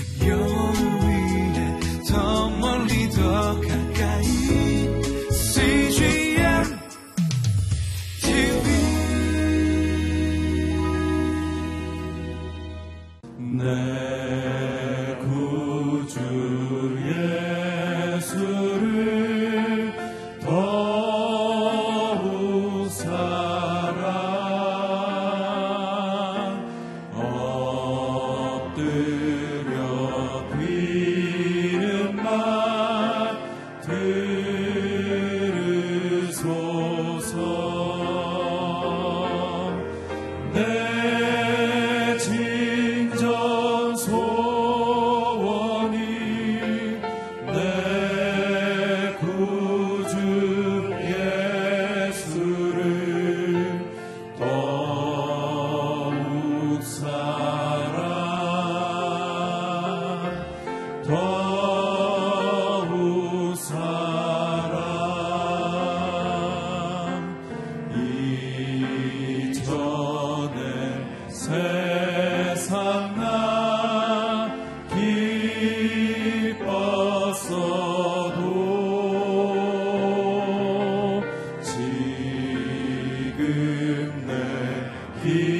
you You.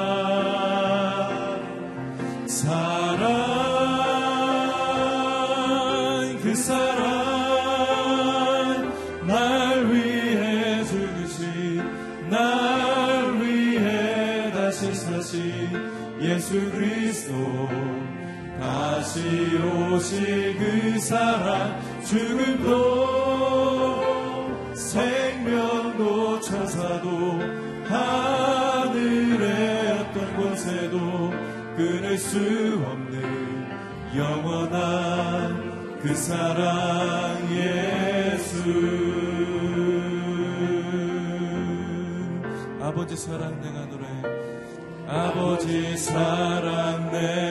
다시 오실 그 사랑 죽음도 생명도 천사도 하늘의 어떤 끊을 수 없는 영원한 그 사랑 예수. 아버지 사랑 내가 노래. 아버지 사랑 내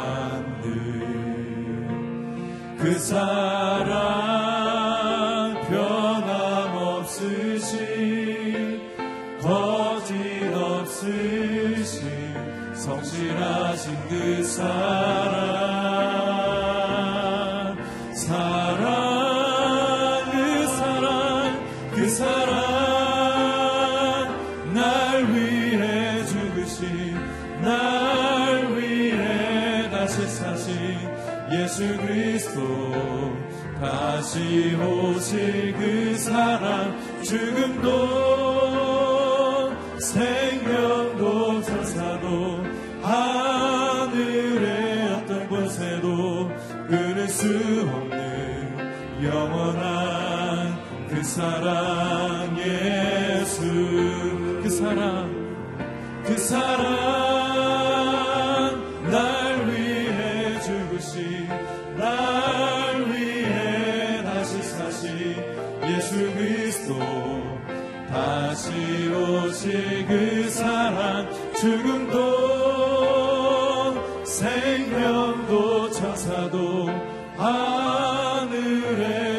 사랑 오실 그 사랑 죽음도 생명도 천사도 하늘의 어떤 곳에도 끊을 수 없는 영원한 그 사랑 예수 그 사랑 그 사랑 오실 그 사랑 죽음도 생명도 천사도 하늘의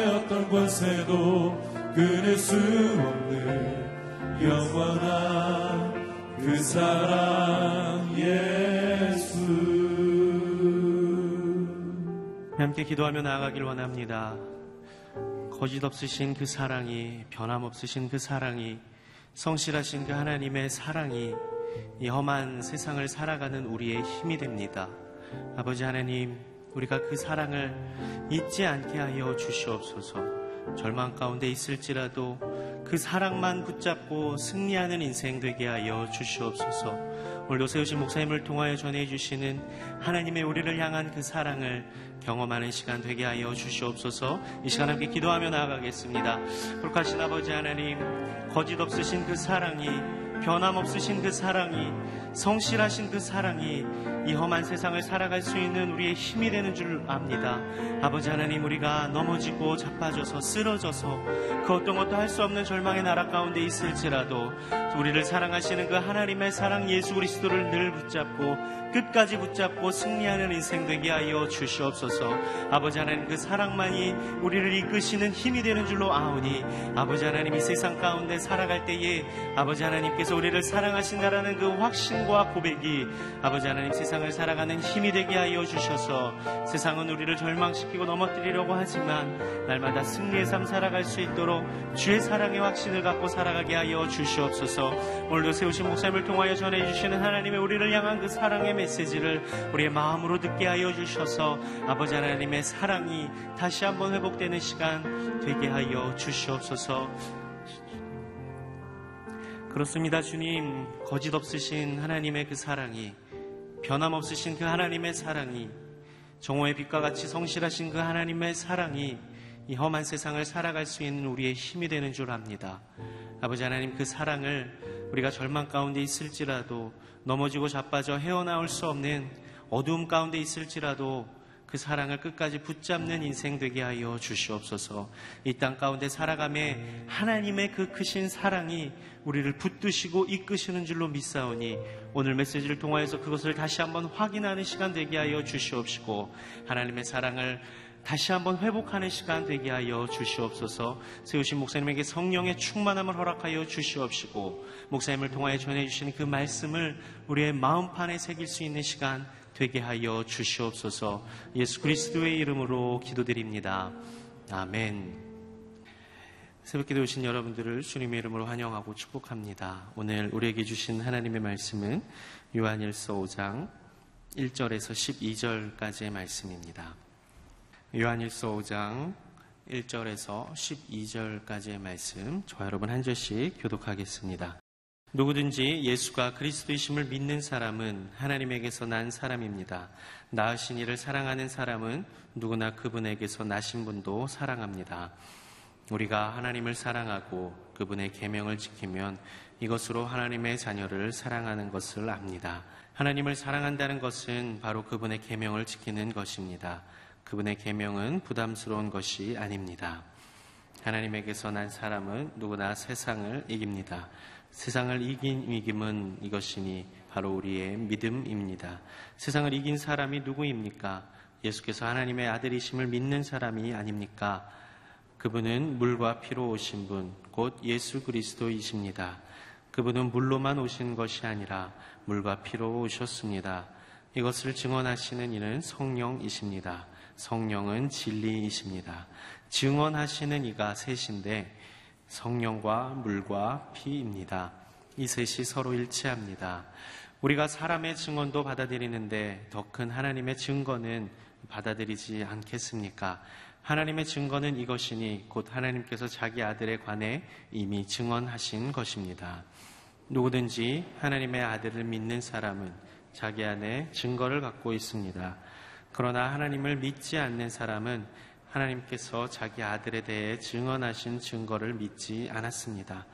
어떤 권세도 끊을 수 없는 영원한 그 사랑 예수 함께 기도하며 나아가길 원합니다. 거짓 없으신 그 사랑이, 변함 없으신 그 사랑이, 성실하신 그 하나님의 사랑이 이 험한 세상을 살아가는 우리의 힘이 됩니다. 아버지 하나님, 우리가 그 사랑을 잊지 않게 하여 주시옵소서. 절망 가운데 있을지라도 그 사랑만 붙잡고 승리하는 인생 되게 하여 주시옵소서. 오늘도 세우신 목사님을 통하여 전해주시는 하나님의 우리를 향한 그 사랑을 경험하는 시간 되게 하여 주시옵소서 이 시간 함께 기도하며 나아가겠습니다. 불하신 아버지 하나님, 거짓 없으신 그 사랑이, 변함없으신 그 사랑이, 성실하신 그 사랑이 이 험한 세상을 살아갈 수 있는 우리의 힘이 되는 줄 압니다. 아버지 하나님, 우리가 넘어지고 자빠져서 쓰러져서 그 어떤 것도 할 수 없는 절망의 나라 가운데 있을지라도 우리를 사랑하시는 그 하나님의 사랑 예수 그리스도를 늘 붙잡고 끝까지 붙잡고 승리하는 인생 되게 하여 주시옵소서. 아버지 하나님 그 사랑만이 우리를 이끄시는 힘이 되는 줄로 아오니 아버지 하나님 이 세상 가운데 살아갈 때에 아버지 하나님께서 우리를 사랑하신다라는 그 확신과 고백이 아버지 하나님 세상을 살아가는 힘이 되게 하여 주셔서 세상은 우리를 절망시키고 넘어뜨리려고 하지만 날마다 승리의 삶 살아갈 수 있도록 주의 사랑의 확신을 갖고 살아가게 하여 주시옵소서. 오늘도 세우신 목사님을 통하여 전해주시는 하나님의 우리를 향한 그 사랑의 메시지를 우리의 마음으로 듣게 하여 주셔서 아버지 하나님의 사랑이 다시 한번 회복되는 시간 되게 하여 주시옵소서. 그렇습니다, 주님. 거짓 없으신 하나님의 그 사랑이, 변함 없으신 그 하나님의 사랑이, 정오의 빛과 같이 성실하신 그 하나님의 사랑이 이 험한 세상을 살아갈 수 있는 우리의 힘이 되는 줄 압니다. 아버지 하나님 그 사랑을 우리가 절망 가운데 있을지라도 넘어지고 자빠져 헤어나올 수 없는 어두움 가운데 있을지라도 그 사랑을 끝까지 붙잡는 인생 되게 하여 주시옵소서. 이 땅 가운데 살아감에 하나님의 그 크신 사랑이 우리를 붙드시고 이끄시는 줄로 믿사오니 오늘 메시지를 통하여서 그것을 다시 한번 확인하는 시간 되게 하여 주시옵시고 하나님의 사랑을 다시 한번 회복하는 시간 되게 하여 주시옵소서 세우신 목사님에게 성령의 충만함을 허락하여 주시옵시고 목사님을 통하여 전해주시는 그 말씀을 우리의 마음판에 새길 수 있는 시간 되게 하여 주시옵소서 예수 그리스도의 이름으로 기도드립니다. 아멘. 새벽기도 오신 여러분들을 주님의 이름으로 환영하고 축복합니다. 오늘 우리에게 주신 하나님의 말씀은 요한일서 5장 1절에서 12절까지의 말씀입니다. 요한일서 5장 1절에서 12절까지의 말씀 저와 여러분 한 절씩 교독하겠습니다. 누구든지 예수가 그리스도이심을 믿는 사람은 하나님에게서 난 사람입니다. 낳으신 이를 사랑하는 사람은 누구나 그분에게서 나신 분도 사랑합니다. 우리가 하나님을 사랑하고 그분의 계명을 지키면 이것으로 하나님의 자녀를 사랑하는 것을 압니다. 하나님을 사랑한다는 것은 바로 그분의 계명을 지키는 것입니다. 그분의 계명은 부담스러운 것이 아닙니다. 하나님에게서 난 사람은 누구나 세상을 이깁니다. 세상을 이긴 이김은 이것이니 바로 우리의 믿음입니다. 세상을 이긴 사람이 누구입니까? 예수께서 하나님의 아들이심을 믿는 사람이 아닙니까? 그분은 물과 피로 오신 분, 곧 예수 그리스도이십니다. 그분은 물로만 오신 것이 아니라 물과 피로 오셨습니다. 이것을 증언하시는 이는 성령이십니다. 성령은 진리이십니다. 증언하시는 이가 셋인데 성령과 물과 피입니다. 이 셋이 서로 일치합니다. 우리가 사람의 증언도 받아들이는데 더 큰 하나님의 증거는 받아들이지 않겠습니까? 하나님의 증거는 이것이니 곧 하나님께서 자기 아들에 관해 이미 증언하신 것입니다. 누구든지 하나님의 아들을 믿는 사람은 자기 안에 증거를 갖고 있습니다. 그러나 하나님을 믿지 않는 사람은 하나님께서 자기 아들에 대해 증언하신 증거를 믿지 않았습니다.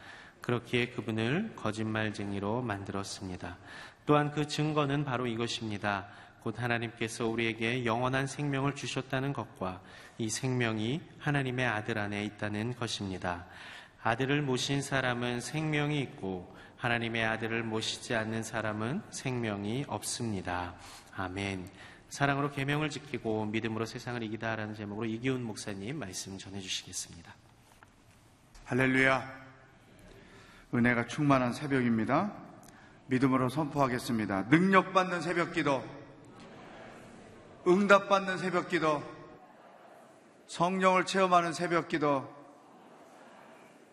그렇기에 그분을 거짓말쟁이로 만들었습니다. 또한 그 증거는 바로 이것입니다. 곧 하나님께서 우리에게 영원한 생명을 주셨다는 것과 이 생명이 하나님의 아들 안에 있다는 것입니다. 아들을 모신 사람은 생명이 있고 하나님의 아들을 모시지 않는 사람은 생명이 없습니다. 아멘. 사랑으로 계명을 지키고 믿음으로 세상을 이기다라는 제목으로 이기훈 목사님 말씀 전해 주시겠습니다. 할렐루야. 은혜가 충만한 새벽입니다. 믿음으로 선포하겠습니다. 능력받는 새벽 기도, 응답받는 새벽 기도, 성령을 체험하는 새벽 기도,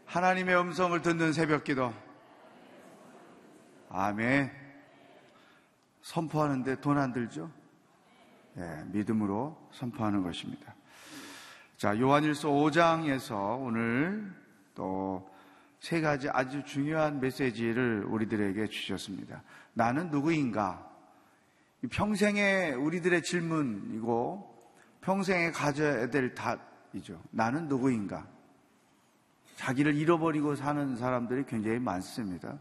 하나님의 음성을 듣는 새벽 기도. 아멘. 선포하는데 돈 안 들죠? 예, 믿음으로 선포하는 것입니다. 자, 요한일서 5장에서 오늘 또 세 가지 아주 중요한 메시지를 우리들에게 주셨습니다. 나는 누구인가? 평생의 우리들의 질문이고 평생에 가져야 될 답이죠. 나는 누구인가? 자기를 잃어버리고 사는 사람들이 굉장히 많습니다.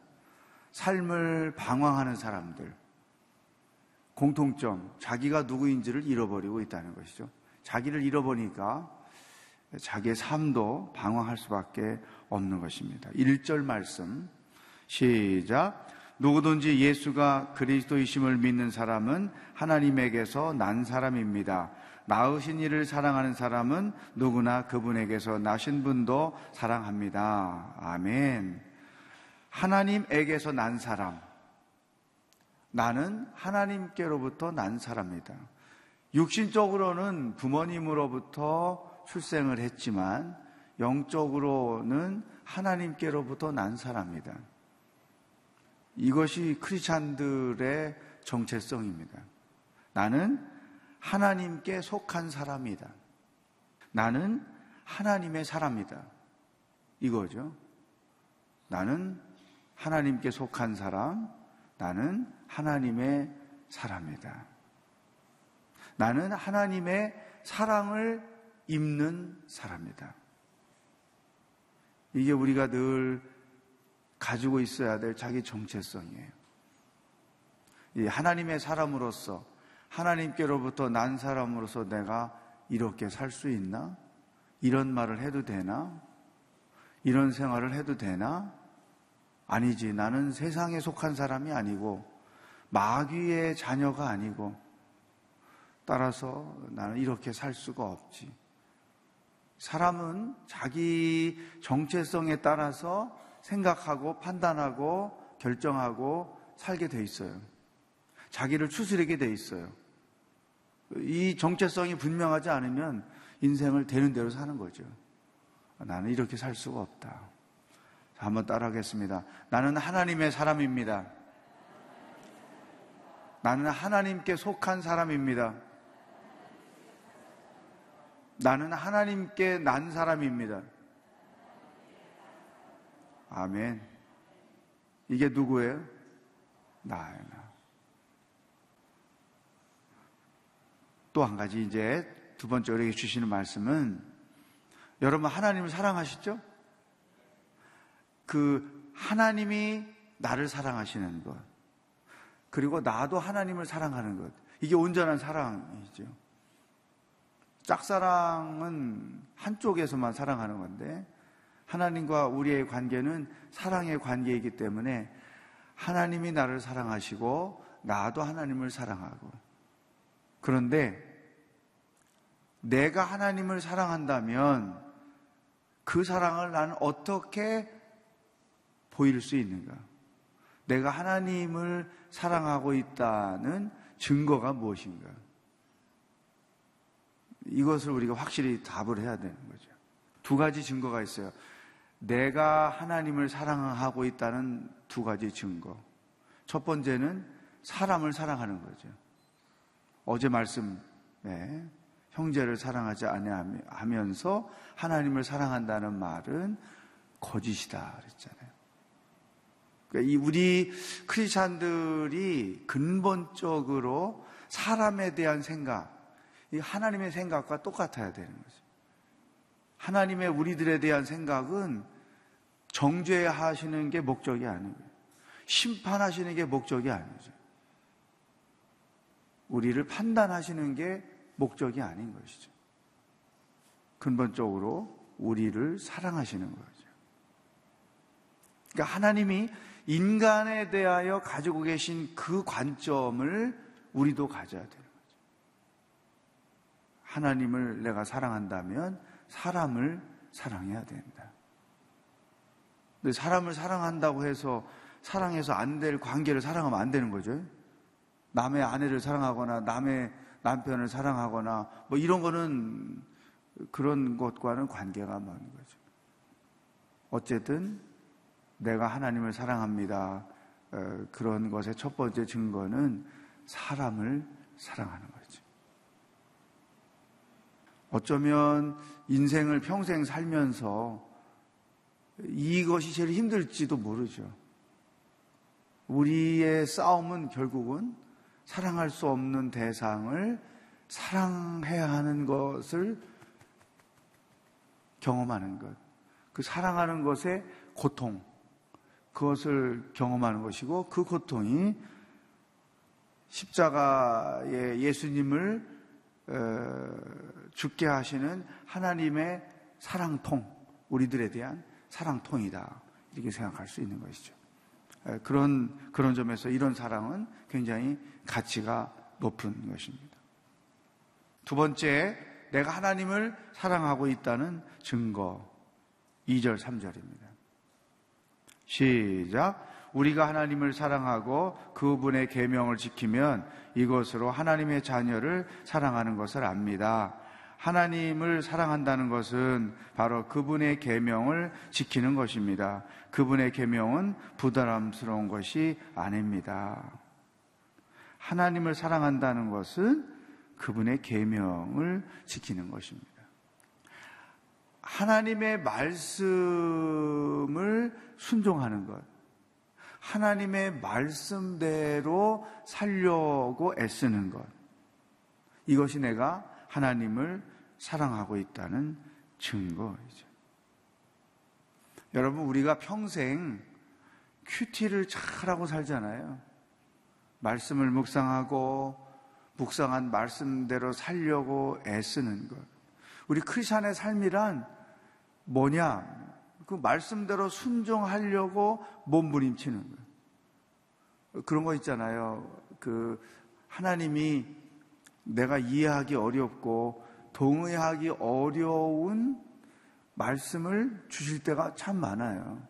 삶을 방황하는 사람들. 공통점, 자기가 누구인지를 잃어버리고 있다는 것이죠. 자기를 잃어버리니까 자기의 삶도 방황할 수밖에 없는 것입니다. 1절 말씀, 시작. 누구든지 예수가 그리스도이심을 믿는 사람은 하나님에게서 난 사람입니다. 낳으신 이를 사랑하는 사람은 누구나 그분에게서 나신 분도 사랑합니다. 아멘. 하나님에게서 난 사람. 나는 하나님께로부터 난 사람이다. 육신적으로는 부모님으로부터 출생을 했지만 영적으로는 하나님께로부터 난 사람이다. 이것이 크리스찬들의 정체성입니다. 나는 하나님께 속한 사람이다. 나는 하나님의 사람이다. 이거죠. 나는 하나님께 속한 사람, 나는 하나님의 사람이다. 나는 하나님의 사랑을 입는 사람이다. 이게 우리가 늘 가지고 있어야 될 자기 정체성이에요. 이 하나님의 사람으로서 하나님께로부터 난 사람으로서 내가 이렇게 살 수 있나? 이런 말을 해도 되나? 이런 생활을 해도 되나? 아니지. 나는 세상에 속한 사람이 아니고 마귀의 자녀가 아니고 따라서 나는 이렇게 살 수가 없지. 사람은 자기 정체성에 따라서 생각하고 판단하고 결정하고 살게 돼 있어요. 자기를 추스리게 돼 있어요. 이 정체성이 분명하지 않으면 인생을 되는 대로 사는 거죠. 나는 이렇게 살 수가 없다. 자, 한번 따라하겠습니다. 나는 하나님의 사람입니다. 나는 하나님께 속한 사람입니다. 나는 하나님께 난 사람입니다. 아멘. 이게 누구예요? 나예요. 나. 또한 가지 이제 두 번째 우리에게 주시는 말씀은 여러분 하나님을 사랑하시죠? 그 하나님이 나를 사랑하시는 것. 그리고 나도 하나님을 사랑하는 것. 이게 온전한 사랑이죠. 짝사랑은 한쪽에서만 사랑하는 건데 하나님과 우리의 관계는 사랑의 관계이기 때문에 하나님이 나를 사랑하시고 나도 하나님을 사랑하고 그런데 내가 하나님을 사랑한다면 그 사랑을 나는 어떻게 보일 수 있는가? 내가 하나님을 사랑하고 있다는 증거가 무엇인가? 이것을 우리가 확실히 답을 해야 되는 거죠. 두 가지 증거가 있어요. 내가 하나님을 사랑하고 있다는 두 가지 증거. 첫 번째는 사람을 사랑하는 거죠. 어제 말씀, 네. 형제를 사랑하지 아니하면서 하나님을 사랑한다는 말은 거짓이다 그랬잖아요. 그러니까 이 우리 크리스찬들이 근본적으로 사람에 대한 생각, 이 하나님의 생각과 똑같아야 되는 거죠. 하나님의 우리들에 대한 생각은 정죄하시는 게 목적이 아니고 심판하시는 게 목적이 아니죠. 우리를 판단하시는 게 목적이 아닌 것이죠. 근본적으로 우리를 사랑하시는 거죠. 그러니까 하나님이 인간에 대하여 가지고 계신 그 관점을 우리도 가져야 되는 거죠. 하나님을 내가 사랑한다면 사람을 사랑해야 된다. 근데 사람을 사랑한다고 해서 사랑해서 안 될 관계를 사랑하면 안 되는 거죠. 남의 아내를 사랑하거나 남의 남편을 사랑하거나 뭐 이런 거는 그런 것과는 관계가 먼 거죠. 어쨌든 내가 하나님을 사랑합니다. 어, 그런 것의 첫 번째 증거는 사람을 사랑하는 거죠. 어쩌면 인생을 평생 살면서 이것이 제일 힘들지도 모르죠. 우리의 싸움은 결국은 사랑할 수 없는 대상을 사랑해야 하는 것을 경험하는 것. 그 사랑하는 것의 고통. 그것을 경험하는 것이고 그 고통이 십자가의 예수님을 어, 죽게 하시는 하나님의 사랑통, 우리들에 대한 사랑통이다. 이렇게 생각할 수 있는 것이죠. 그런, 그런 점에서 이런 사랑은 굉장히 가치가 높은 것입니다. 두 번째, 내가 하나님을 사랑하고 있다는 증거. 2절, 3절입니다. 시작. 우리가 하나님을 사랑하고 그분의 계명을 지키면 이것으로 하나님의 자녀를 사랑하는 것을 압니다. 하나님을 사랑한다는 것은 바로 그분의 계명을 지키는 것입니다. 그분의 계명은 부담스러운 것이 아닙니다. 하나님을 사랑한다는 것은 그분의 계명을 지키는 것입니다. 하나님의 말씀을 순종하는 것. 하나님의 말씀대로 살려고 애쓰는 것. 이것이 내가 하나님을 사랑하고 있다는 증거이죠. 여러분, 우리가 평생 큐티를 잘하고 살잖아요. 말씀을 묵상하고 묵상한 말씀대로 살려고 애쓰는 것. 우리 크리스천의 삶이란 뭐냐? 그 말씀대로 순종하려고 몸부림치는 것. 그런 거 있잖아요. 그 하나님이 내가 이해하기 어렵고 동의하기 어려운 말씀을 주실 때가 참 많아요.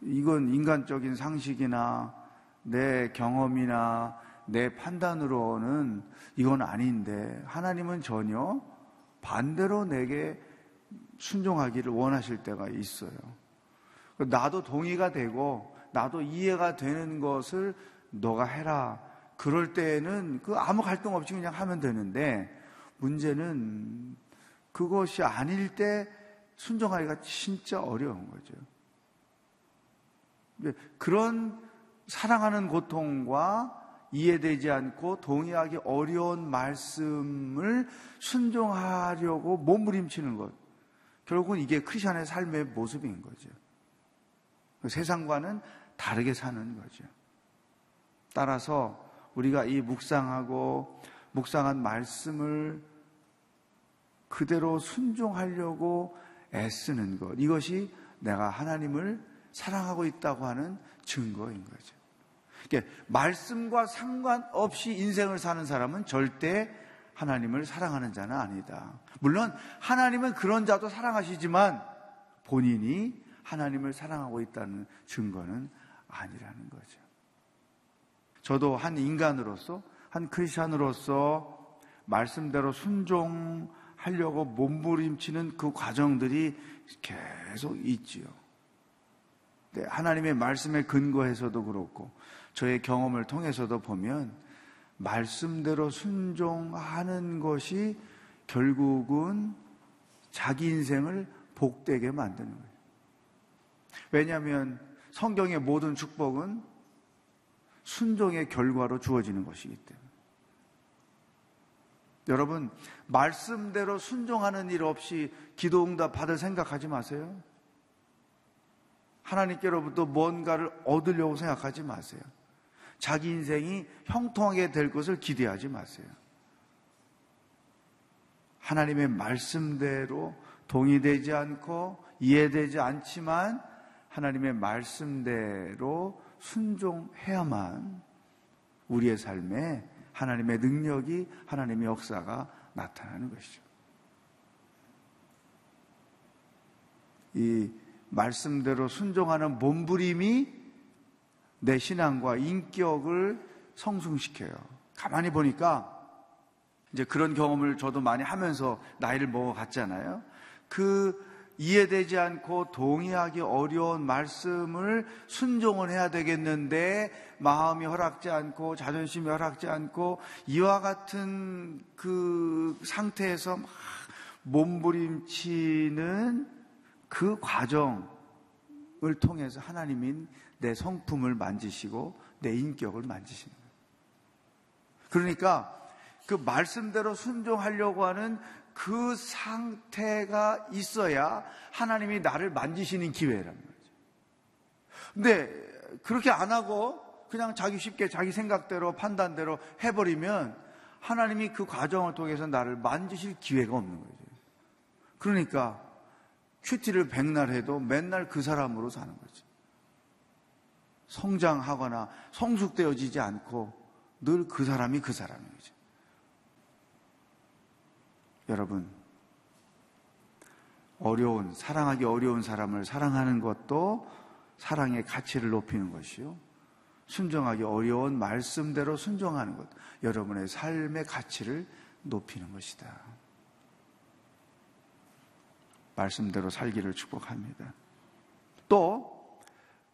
이건 인간적인 상식이나 내 경험이나 내 판단으로는 이건 아닌데 하나님은 전혀 반대로 내게 순종하기를 원하실 때가 있어요. 나도 동의가 되고 나도 이해가 되는 것을 너가 해라. 그럴 때는 그 아무 갈등 없이 그냥 하면 되는데 문제는 그것이 아닐 때 순종하기가 진짜 어려운 거죠. 그런 사랑하는 고통과 이해되지 않고 동의하기 어려운 말씀을 순종하려고 몸부림치는 것. 결국은 이게 크리스천의 삶의 모습인 거죠. 세상과는 다르게 사는 거죠. 따라서 우리가 이 묵상하고 묵상한 말씀을 그대로 순종하려고 애쓰는 것. 이것이 내가 하나님을 사랑하고 있다고 하는 증거인 거죠. 그러니까 말씀과 상관없이 인생을 사는 사람은 절대 하나님을 사랑하는 자는 아니다. 물론 하나님은 그런 자도 사랑하시지만 본인이 하나님을 사랑하고 있다는 증거는 아니라는 거죠. 저도 한 인간으로서, 한 크리스천으로서 말씀대로 순종하려고 몸부림치는 그 과정들이 계속 있지요. 네, 하나님의 말씀에 근거해서도 그렇고, 저의 경험을 통해서도 보면, 말씀대로 순종하는 것이 결국은 자기 인생을 복되게 만드는 거예요. 왜냐하면 성경의 모든 축복은 순종의 결과로 주어지는 것이기 때문에. 여러분, 말씀대로 순종하는 일 없이 기도 응답 받을 생각하지 마세요. 하나님께로부터 뭔가를 얻으려고 생각하지 마세요. 자기 인생이 형통하게 될 것을 기대하지 마세요. 하나님의 말씀대로 동의되지 않고 이해되지 않지만 하나님의 말씀대로 순종해야만 우리의 삶에 하나님의 능력이 하나님의 역사가 나타나는 것이죠. 이 말씀대로 순종하는 몸부림이 내 신앙과 인격을 성숙시켜요. 가만히 보니까 이제 그런 경험을 저도 많이 하면서 나이를 먹어갔잖아요. 그 이해되지 않고 동의하기 어려운 말씀을 순종을 해야 되겠는데 마음이 허락지 않고 자존심이 허락지 않고 이와 같은 그 상태에서 막 몸부림치는 그 과정을 통해서 하나님인 내 성품을 만지시고 내 인격을 만지시는 거예요. 그러니까 그 말씀대로 순종하려고 하는 그 상태가 있어야 하나님이 나를 만지시는 기회란 말이죠. 근데 그렇게 안 하고 그냥 자기 쉽게 자기 생각대로 판단대로 해버리면 하나님이 그 과정을 통해서 나를 만지실 기회가 없는 거죠. 그러니까 큐티를 백날 해도 맨날 그 사람으로 사는 거죠. 성장하거나 성숙되어지지 않고 늘 그 사람이 그 사람인 거죠. 여러분, 어려운, 사랑하기 어려운 사람을 사랑하는 것도 사랑의 가치를 높이는 것이요. 순종하기 어려운 말씀대로 순종하는 것, 여러분의 삶의 가치를 높이는 것이다. 말씀대로 살기를 축복합니다. 또,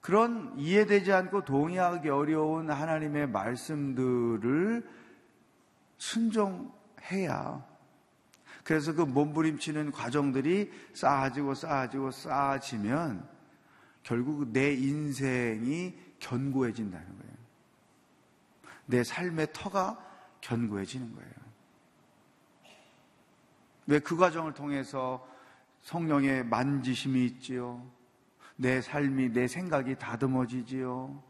그런 이해되지 않고 동의하기 어려운 하나님의 말씀들을 순종해야 그래서 그 몸부림치는 과정들이 쌓아지고 쌓아지고 쌓아지면 결국 내 인생이 견고해진다는 거예요. 내 삶의 터가 견고해지는 거예요. 왜 그 과정을 통해서 성령의 만지심이 있지요? 내 삶이, 내 생각이 다듬어지지요?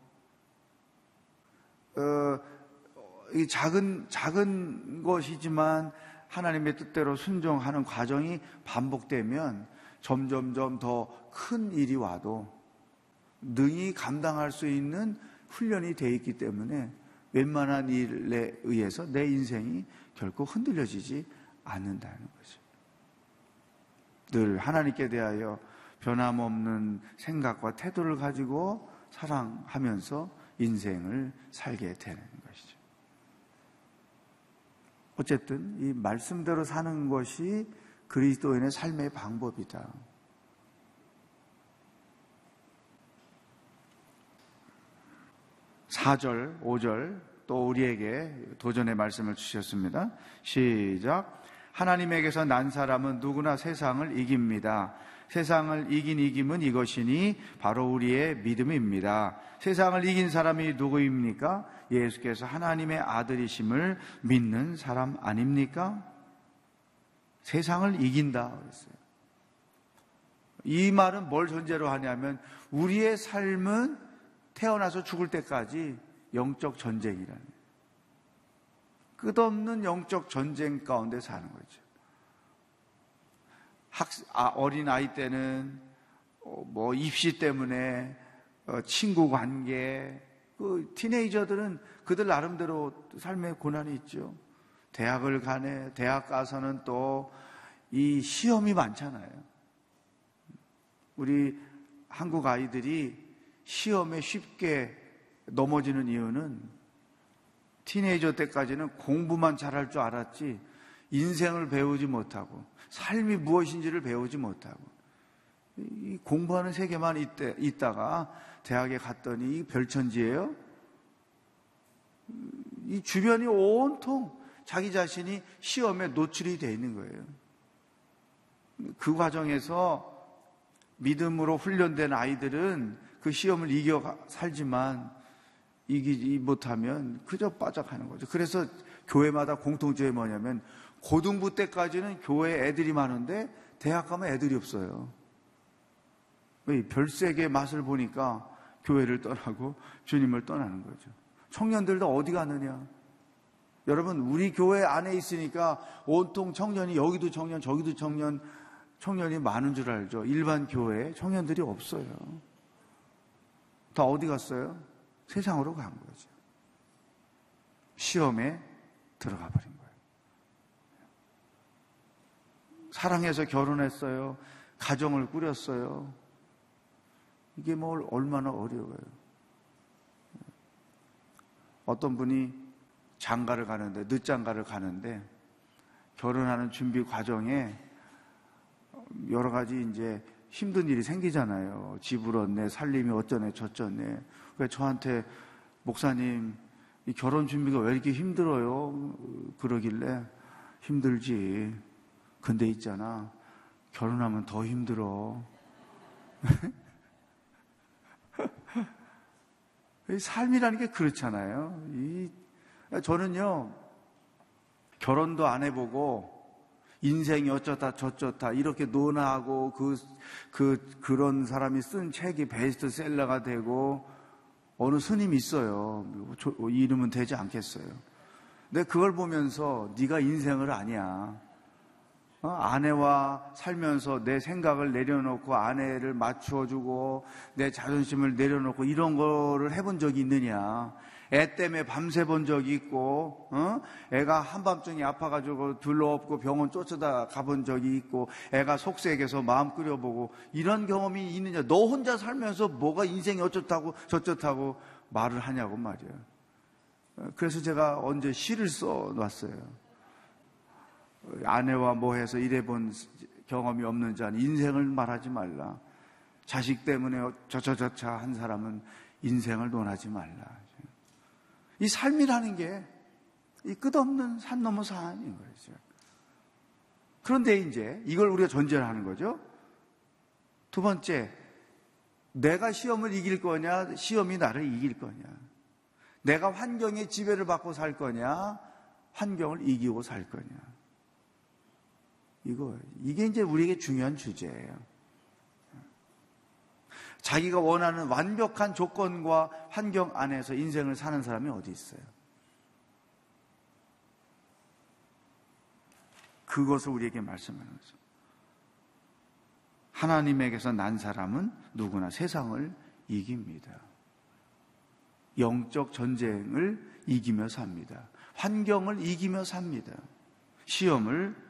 어, 이 작은, 작은 것이지만 하나님의 뜻대로 순종하는 과정이 반복되면 점점점 더 큰 일이 와도 능히 감당할 수 있는 훈련이 돼 있기 때문에 웬만한 일에 의해서 내 인생이 결코 흔들려지지 않는다는 거죠. 늘 하나님께 대하여 변함없는 생각과 태도를 가지고 사랑하면서 인생을 살게 되는 것이죠. 어쨌든 이 말씀대로 사는 것이 그리스도인의 삶의 방법이다. 4절5절또 우리에게 도전의 말씀을 주셨습니다. 시작. 하나님에게서 난 사람은 누구나 세상을 이깁니다. 세상을 이긴 이김은 이것이니 바로 우리의 믿음입니다. 세상을 이긴 사람이 누구입니까? 예수께서 하나님의 아들이심을 믿는 사람 아닙니까? 세상을 이긴다 그랬어요. 이 말은 뭘 전제로 하냐면 우리의 삶은 태어나서 죽을 때까지 영적 전쟁이라는 끝없는 영적 전쟁 가운데 사는 거죠. 학, 아, 어린 아이 때는 어, 뭐 입시 때문에 어, 친구 관계, 그 티네이저들은 그들 나름대로 삶의 고난이 있죠. 대학을 가네, 대학 가서는 또 이 시험이 많잖아요. 우리 한국 아이들이 시험에 쉽게 넘어지는 이유는 티네이저 때까지는 공부만 잘할 줄 알았지 인생을 배우지 못하고 삶이 무엇인지를 배우지 못하고 이 공부하는 세계만 있대, 있다가 대학에 갔더니 별천지예요. 이 주변이 온통 자기 자신이 시험에 노출이 되어 있는 거예요. 그 과정에서 믿음으로 훈련된 아이들은 그 시험을 이겨 살지만 이기지 못하면 그저 빠져가는 거죠. 그래서 교회마다 공통점이 뭐냐면 고등부 때까지는 교회 애들이 많은데 대학 가면 애들이 없어요. 별세계 맛을 보니까 교회를 떠나고 주님을 떠나는 거죠. 청년들도 어디 가느냐? 여러분, 우리 교회 안에 있으니까 온통 청년이 여기도 청년, 저기도 청년, 청년이 많은 줄 알죠. 일반 교회에 청년들이 없어요. 다 어디 갔어요? 세상으로 간 거죠. 시험에 들어가 버린 거예요. 사랑해서 결혼했어요. 가정을 꾸렸어요. 이게 뭘 얼마나 어려워요. 어떤 분이 장가를 가는데, 늦장가를 가는데, 결혼하는 준비 과정에 여러 가지 이제 힘든 일이 생기잖아요. 집을 얻네, 살림이 어쩌네, 저쩌네. 왜 저한테 목사님 이 결혼 준비가 왜 이렇게 힘들어요? 그러길래 힘들지. 근데 있잖아. 결혼하면 더 힘들어. 삶이라는 게 그렇잖아요. 이, 저는요, 결혼도 안 해보고, 인생이 어쩌다 저쩌다 이렇게 논하고 그, 그, 그런 사람이 쓴 책이 베스트셀러가 되고 어느 스님이 있어요. 이름은 되지 않겠어요. 근데 그걸 보면서 네가 인생을 아냐. 어? 아내와 살면서 내 생각을 내려놓고 아내를 맞추어주고 내 자존심을 내려놓고 이런 거를 해본 적이 있느냐. 애 때문에 밤새 본 적이 있고, 어? 애가 한밤중에 아파가지고 둘러엎고 병원 쫓아다 가본 적이 있고, 애가 속색에서 마음 끓여보고, 이런 경험이 있느냐. 너 혼자 살면서 뭐가 인생이 어쩌다고 저쩌다고 말을 하냐고 말이에요. 그래서 제가 언제 시를 써 놨어요. 아내와 뭐 해서 일해본 경험이 없는 자는 인생을 말하지 말라. 자식 때문에 저저저차 한 사람은 인생을 논하지 말라. 이 삶이라는 게 이 끝없는 산 넘어 산인 거죠. 그런데 이제 이걸 우리가 전제를 하는 거죠. 두 번째, 내가 시험을 이길 거냐, 시험이 나를 이길 거냐. 내가 환경의 지배를 받고 살 거냐, 환경을 이기고 살 거냐. 이거, 이게 이제 우리에게 중요한 주제예요. 자기가 원하는 완벽한 조건과 환경 안에서 인생을 사는 사람이 어디 있어요? 그것을 우리에게 말씀하는 거죠. 하나님에게서 난 사람은 누구나 세상을 이깁니다. 영적 전쟁을 이기며 삽니다. 환경을 이기며 삽니다. 시험을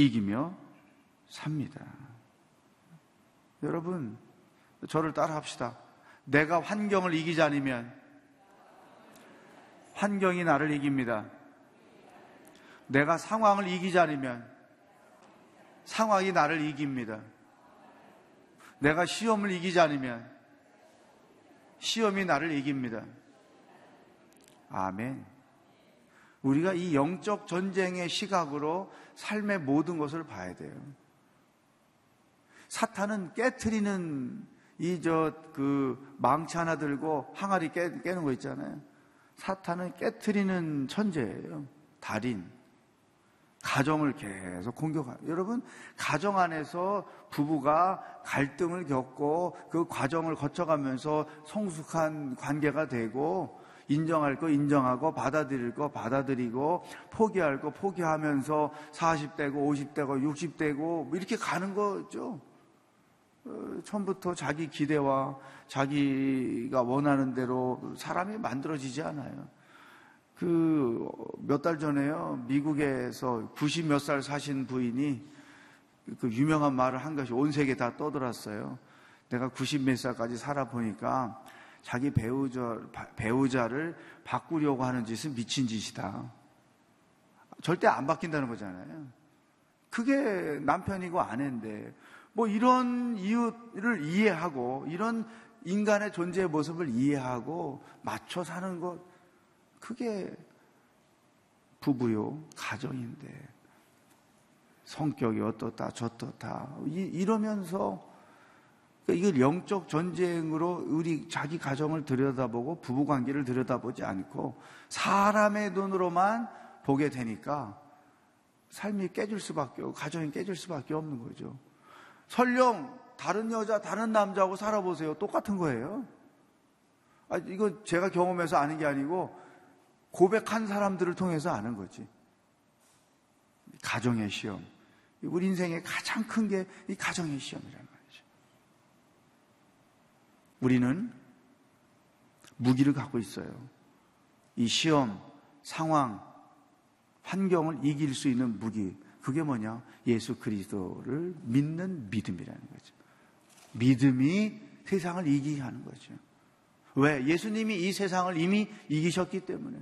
이기며 삽니다. 여러분, 저를 따라 합시다. 내가 환경을 이기지 않으면 환경이 나를 이깁니다. 내가 상황을 이기지 않으면 상황이 나를 이깁니다. 내가 시험을 이기지 않으면 시험이 나를 이깁니다. 아멘. 우리가 이 영적 전쟁의 시각으로 삶의 모든 것을 봐야 돼요. 사탄은 깨트리는 이 저 그 망치 하나 들고 항아리 깨, 깨는 거 있잖아요. 사탄은 깨트리는 천재예요. 달인. 가정을 계속 공격하. 여러분, 가정 안에서 부부가 갈등을 겪고 그 과정을 거쳐가면서 성숙한 관계가 되고 인정할 거 인정하고 받아들일 거 받아들이고 포기할 거 포기하면서 40대고 50대고 60대고 이렇게 가는 거죠. 어, 처음부터 자기 기대와 자기가 원하는 대로 사람이 만들어지지 않아요. 그 몇 달 전에요 미국에서 90 몇 살 사신 부인이 그 유명한 말을 한 것이 온 세계 다 떠들었어요. 내가 90 몇 살까지 살아 보니까 자기 배우자 배우자를 바꾸려고 하는 짓은 미친 짓이다. 절대 안 바뀐다는 거잖아요. 그게 남편이고 아내인데 뭐 이런 이유를 이해하고 이런 인간의 존재의 모습을 이해하고 맞춰 사는 것 그게 부부요 가정인데 성격이 어떻다 저떻다 이, 러면서 그러니까 이걸 영적 전쟁으로 우리 자기 가정을 들여다보고 부부 관계를 들여다보지 않고 사람의 눈으로만 보게 되니까 삶이 깨질 수밖에 없고 가정이 깨질 수밖에 없는 거죠. 설령 다른 여자, 다른 남자하고 살아보세요. 똑같은 거예요. 아, 이거 제가 경험해서 아는 게 아니고 고백한 사람들을 통해서 아는 거지. 가정의 시험. 우리 인생의 가장 큰 게 이 가정의 말이죠. 우리는 무기를 갖고 있어요. 이 시험, 상황, 환경을 이길 수 있는 무기. 그게 뭐냐? 예수 그리스도를 믿는 믿음이라는 거죠. 믿음이 세상을 이기게 하는 거죠. 왜? 예수님이 이 세상을 이미 이기셨기 때문에.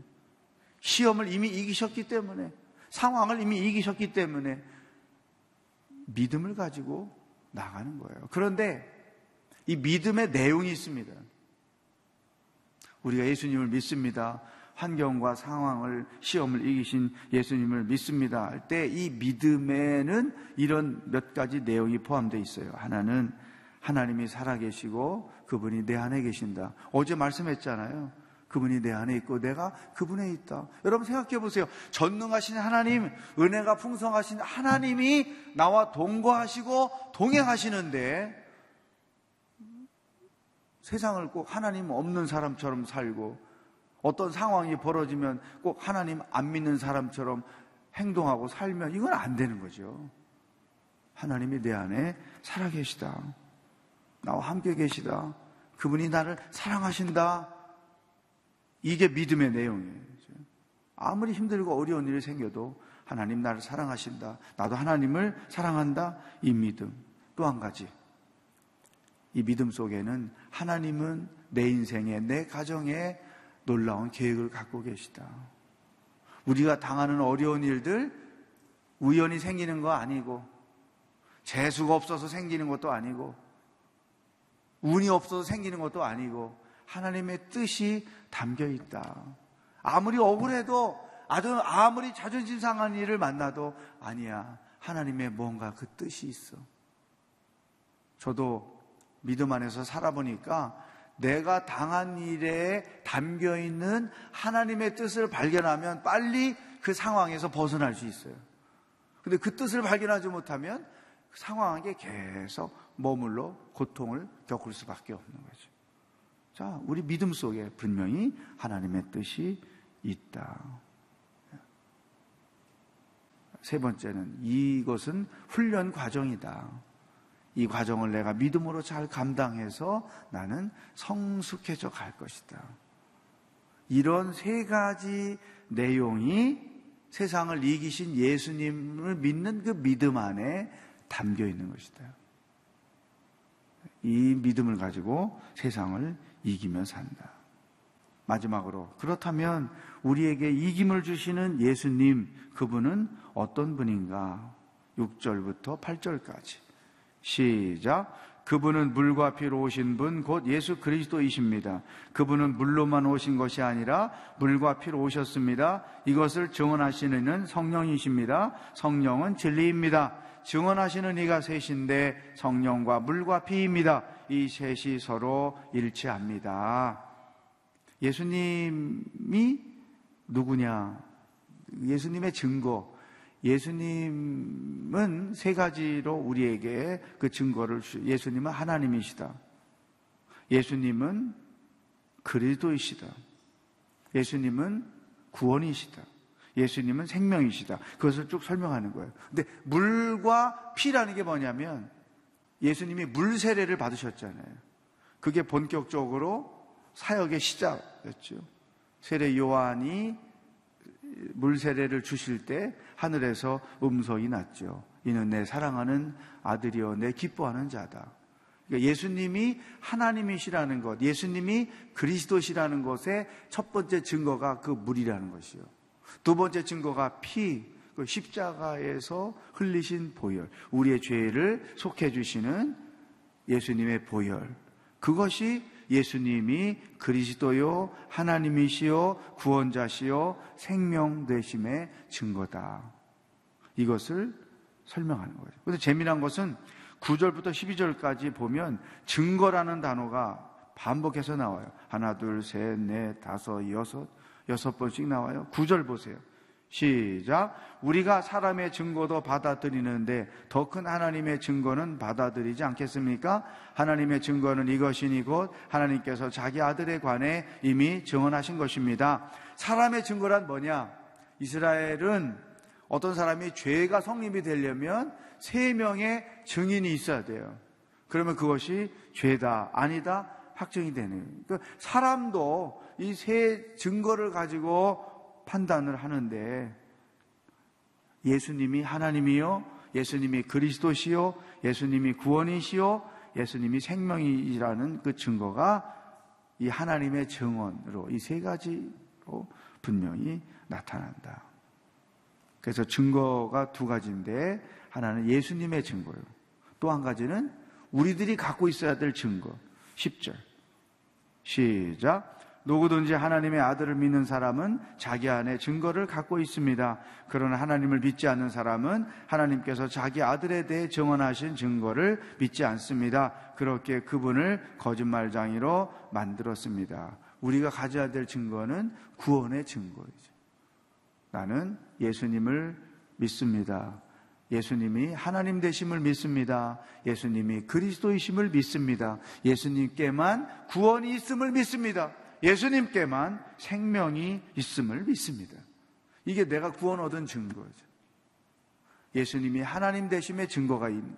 시험을 이미 이기셨기 때문에. 상황을 이미 이기셨기 때문에. 믿음을 가지고 나가는 거예요. 그런데 이 믿음의 내용이 있습니다. 우리가 예수님을 믿습니다. 환경과 상황을 시험을 이기신 예수님을 믿습니다 할 때 이 믿음에는 이런 몇 가지 내용이 포함되어 있어요. 하나는 하나님이 살아계시고 그분이 내 안에 계신다. 어제 말씀했잖아요. 그분이 내 안에 있고 내가 그분에 있다. 여러분 생각해 보세요. 전능하신 하나님, 은혜가 풍성하신 하나님이 나와 동거하시고 동행하시는데 세상을 꼭 하나님 없는 사람처럼 살고 어떤 상황이 벌어지면 꼭 하나님 안 믿는 사람처럼 행동하고 살면 이건 안 되는 거죠. 하나님이 내 안에 살아계시다. 나와 함께 계시다. 그분이 나를 사랑하신다. 이게 믿음의 내용이에요. 아무리 힘들고 어려운 일이 생겨도 하나님 나를 사랑하신다. 나도 하나님을 사랑한다. 이 믿음. 또 한 가지. 이 믿음 속에는 하나님은 내 인생에, 내 가정에 놀라운 계획을 갖고 계시다. 우리가 당하는 어려운 일들 우연히 생기는 거 아니고 재수가 없어서 생기는 것도 아니고 운이 없어서 생기는 것도 아니고 하나님의 뜻이 담겨 있다. 아무리 억울해도 아주 아무리 자존심 상한 일을 만나도 아니야. 하나님의 뭔가 그 뜻이 있어. 저도 믿음 안에서 살아보니까 내가 당한 일에 담겨 있는 하나님의 뜻을 발견하면 빨리 그 상황에서 벗어날 수 있어요. 근데 그 뜻을 발견하지 못하면 그 상황에 계속 머물러 고통을 겪을 수밖에 없는 거죠. 자, 우리 믿음 속에 분명히 하나님의 뜻이 있다. 세 번째는 이것은 훈련 과정이다. 이 과정을 내가 믿음으로 잘 감당해서 나는 성숙해져 갈 것이다. 이런 세 가지 내용이 세상을 이기신 예수님을 믿는 그 믿음 안에 담겨 있는 것이다. 이 믿음을 가지고 세상을 이기며 산다. 마지막으로 그렇다면 우리에게 이김을 주시는 예수님 그분은 어떤 분인가? 6절부터 8절까지. 시작. 그분은 물과 피로 오신 분, 곧 예수 그리스도이십니다. 그분은 물로만 오신 것이 아니라 물과 피로 오셨습니다. 이것을 증언하시는 이는 성령이십니다. 성령은 진리입니다. 증언하시는 이가 셋인데 성령과 물과 피입니다. 이 셋이 서로 일치합니다. 예수님이 누구냐? 예수님의 증거. 예수님은 세 가지로 우리에게 그 증거를 주. 예수님은 하나님이시다. 예수님은 그리스도이시다. 예수님은 구원이시다. 예수님은 생명이시다. 그것을 쭉 설명하는 거예요. 근데 물과 피라는 게 뭐냐면 예수님이 물 세례를 받으셨잖아요. 그게 본격적으로 사역의 시작이었죠. 세례 요한이 물 세례를 주실 때 하늘에서 음성이 났죠. 이는 내 사랑하는 아들이여 내 기뻐하는 자다. 그러니까 예수님이 하나님이시라는 것, 예수님이 그리스도시라는 것의 첫 번째 증거가 그 물이라는 것이요. 두 번째 증거가 피, 그 십자가에서 흘리신 보혈, 우리의 죄를 속해 주시는 예수님의 보혈. 그것이 예수님이 그리스도요 하나님이시요 구원자시요 생명 되심의 증거다. 이것을 설명하는 거예요. 그런데 재미난 것은 9절부터 12절까지 보면 증거라는 단어가 반복해서 나와요. 하나, 둘, 셋, 넷, 다섯, 여섯, 여섯 번씩 나와요. 9절 보세요. 시작. 우리가 사람의 증거도 받아들이는데 더 큰 하나님의 증거는 받아들이지 않겠습니까? 하나님의 증거는 이것이니 곧 하나님께서 자기 아들에 관해 이미 증언하신 것입니다. 사람의 증거란 뭐냐? 이스라엘은 어떤 사람이 죄가 성립이 되려면 세 명의 증인이 있어야 돼요. 그러면 그것이 죄다, 아니다, 확정이 되는. 그러니까 사람도 이 세 증거를 가지고 판단을 하는데 예수님이 하나님이요, 예수님이 그리스도시요, 예수님이 구원이시요, 예수님이 생명이라는 그 증거가 이 하나님의 증언으로 이 세 가지로 분명히 나타난다. 그래서 증거가 두 가지인데 하나는 예수님의 증거요. 또 한 가지는 우리들이 갖고 있어야 될 증거. 10절. 시작. 누구든지 하나님의 아들을 믿는 사람은 자기 안에 증거를 갖고 있습니다. 그러나 하나님을 믿지 않는 사람은 하나님께서 자기 아들에 대해 증언하신 증거를 믿지 않습니다. 그렇게 그분을 거짓말장이로 만들었습니다. 우리가 가져야 될 증거는 구원의 증거이죠. 나는 예수님을 믿습니다. 예수님이 하나님 되심을 믿습니다. 예수님이 그리스도이심을 믿습니다. 예수님께만 구원이 있음을 믿습니다. 예수님께만 생명이 있음을 믿습니다. 이게 내가 구원 얻은 증거죠. 예수님이 하나님 되심의 증거가 있는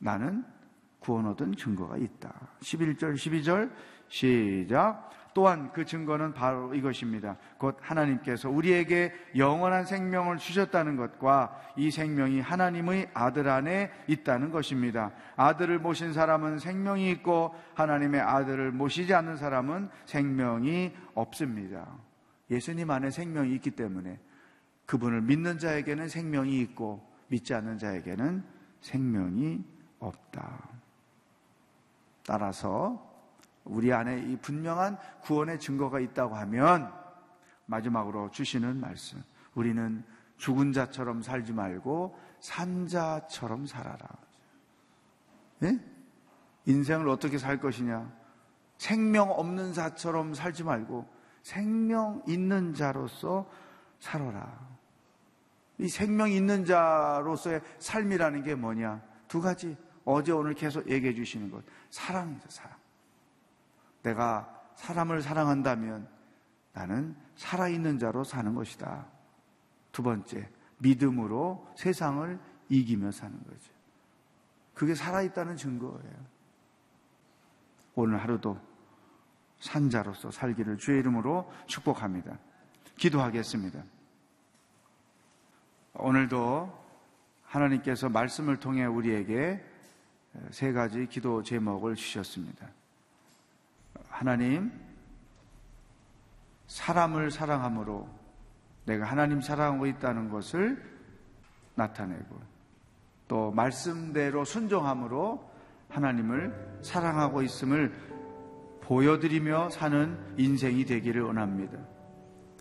나는 구원 얻은 증거가 있다. 11절, 12절 시작. 또한 그 증거는 바로 이것입니다. 곧 하나님께서 우리에게 영원한 생명을 주셨다는 것과 이 생명이 하나님의 아들 안에 있다는 것입니다. 아들을 모신 사람은 생명이 있고 하나님의 아들을 모시지 않는 사람은 생명이 없습니다. 예수님 안에 생명이 있기 때문에 그분을 믿는 자에게는 생명이 있고 믿지 않는 자에게는 생명이 없다. 따라서 우리 안에 이 분명한 구원의 증거가 있다고 하면 마지막으로 주시는 말씀. 우리는 죽은 자처럼 살지 말고 산 자처럼 살아라. 네? 인생을 어떻게 살 것이냐? 생명 없는 자처럼 살지 말고 생명 있는 자로서 살아라. 이 생명 있는 자로서의 삶이라는 게 뭐냐? 두 가지. 어제 오늘 계속 얘기해 주시는 것. 사랑이죠, 사랑. 내가 사람을 사랑한다면 나는 살아있는 자로 사는 것이다. 두 번째, 믿음으로 세상을 이기며 사는 거죠. 그게 살아있다는 증거예요. 오늘 하루도 산자로서 살기를 주의 이름으로 축복합니다. 기도하겠습니다. 오늘도 하나님께서 말씀을 통해 우리에게 세 가지 기도 제목을 주셨습니다. 하나님, 사람을 사랑함으로 내가 하나님 사랑하고 있다는 것을 나타내고 또 말씀대로 순종함으로 하나님을 사랑하고 있음을 보여드리며 사는 인생이 되기를 원합니다.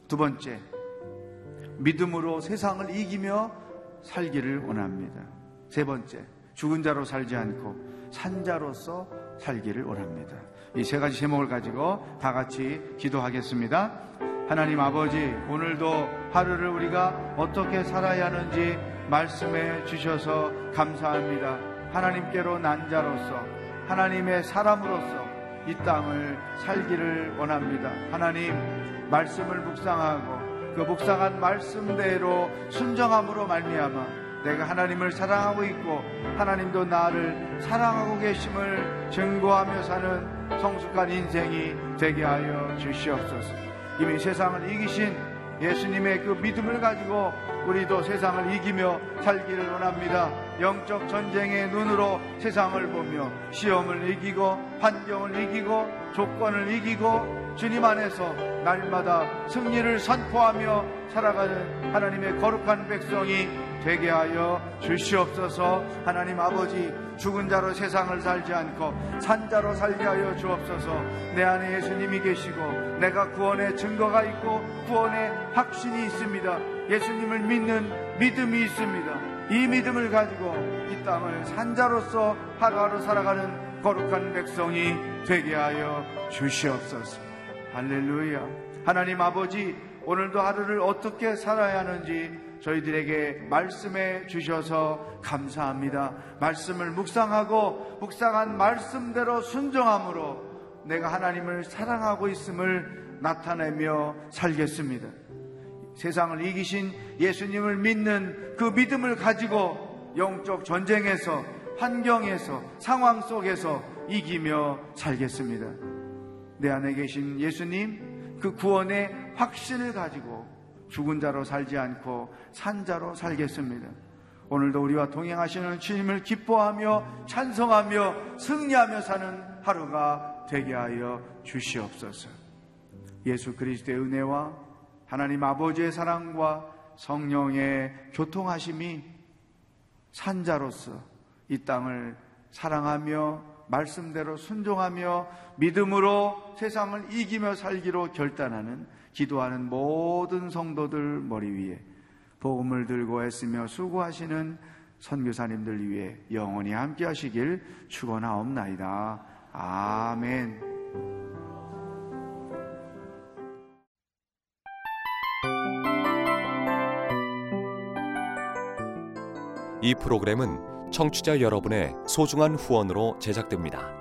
두 번째, 믿음으로 세상을 이기며 살기를 원합니다. 세 번째, 죽은 자로 살지 않고 산자로서 살기를 원합니다. 이 세 가지 제목을 가지고 다 같이 기도하겠습니다. 하나님 아버지, 오늘도 하루를 우리가 어떻게 살아야 하는지 말씀해 주셔서 감사합니다. 하나님께로 난 자로서, 하나님의 사람으로서 이 땅을 살기를 원합니다. 하나님, 말씀을 묵상하고 그 묵상한 말씀대로 순정함으로 말미암아 내가 하나님을 사랑하고 있고 하나님도 나를 사랑하고 계심을 증거하며 사는 성숙한 인생이 되게 하여 주시옵소서. 이미 세상을 이기신 예수님의 그 믿음을 가지고 우리도 세상을 이기며 살기를 원합니다. 영적 전쟁의 눈으로 세상을 보며 시험을 이기고 환경을 이기고 조건을 이기고 주님 안에서 날마다 승리를 선포하며 살아가는 하나님의 거룩한 백성이 되게 하여 주시옵소서 하나님 아버지 죽은 자로 세상을 살지 않고 산 자로 살게 하여 주옵소서. 내 안에 예수님이 계시고 내가 구원의 증거가 있고 구원의 확신이 있습니다. 예수님을 믿는 믿음이 있습니다. 이 믿음을 가지고 이 땅을 산자로서 하루하루 살아가는 거룩한 백성이 되게 하여 주시옵소서. 할렐루야. 하나님 아버지 오늘도 하루를 어떻게 살아야 하는지 저희들에게 말씀해 주셔서 감사합니다. 말씀을 묵상하고 묵상한 말씀대로 순종함으로 내가 하나님을 사랑하고 있음을 나타내며 살겠습니다. 세상을 이기신 예수님을 믿는 그 믿음을 가지고 영적 전쟁에서 환경에서 상황 속에서 이기며 살겠습니다. 내 안에 계신 예수님 그 구원의 확신을 가지고 죽은 자로 살지 않고 산 자로 살겠습니다. 오늘도 우리와 동행하시는 주님을 기뻐하며 찬성하며 승리하며 사는 하루가 되게 하여 주시옵소서. 예수 그리스도의 은혜와 하나님 아버지의 사랑과 성령의 교통하심이 산자로서 이 땅을 사랑하며 말씀대로 순종하며 믿음으로 세상을 이기며 살기로 결단하는 기도하는 모든 성도들 머리 위에 복음을 들고 애쓰며 수고하시는 선교사님들 위해 영원히 함께 하시길 축원하옵나이다. 아멘. 이 프로그램은 청취자 여러분의 소중한 후원으로 제작됩니다.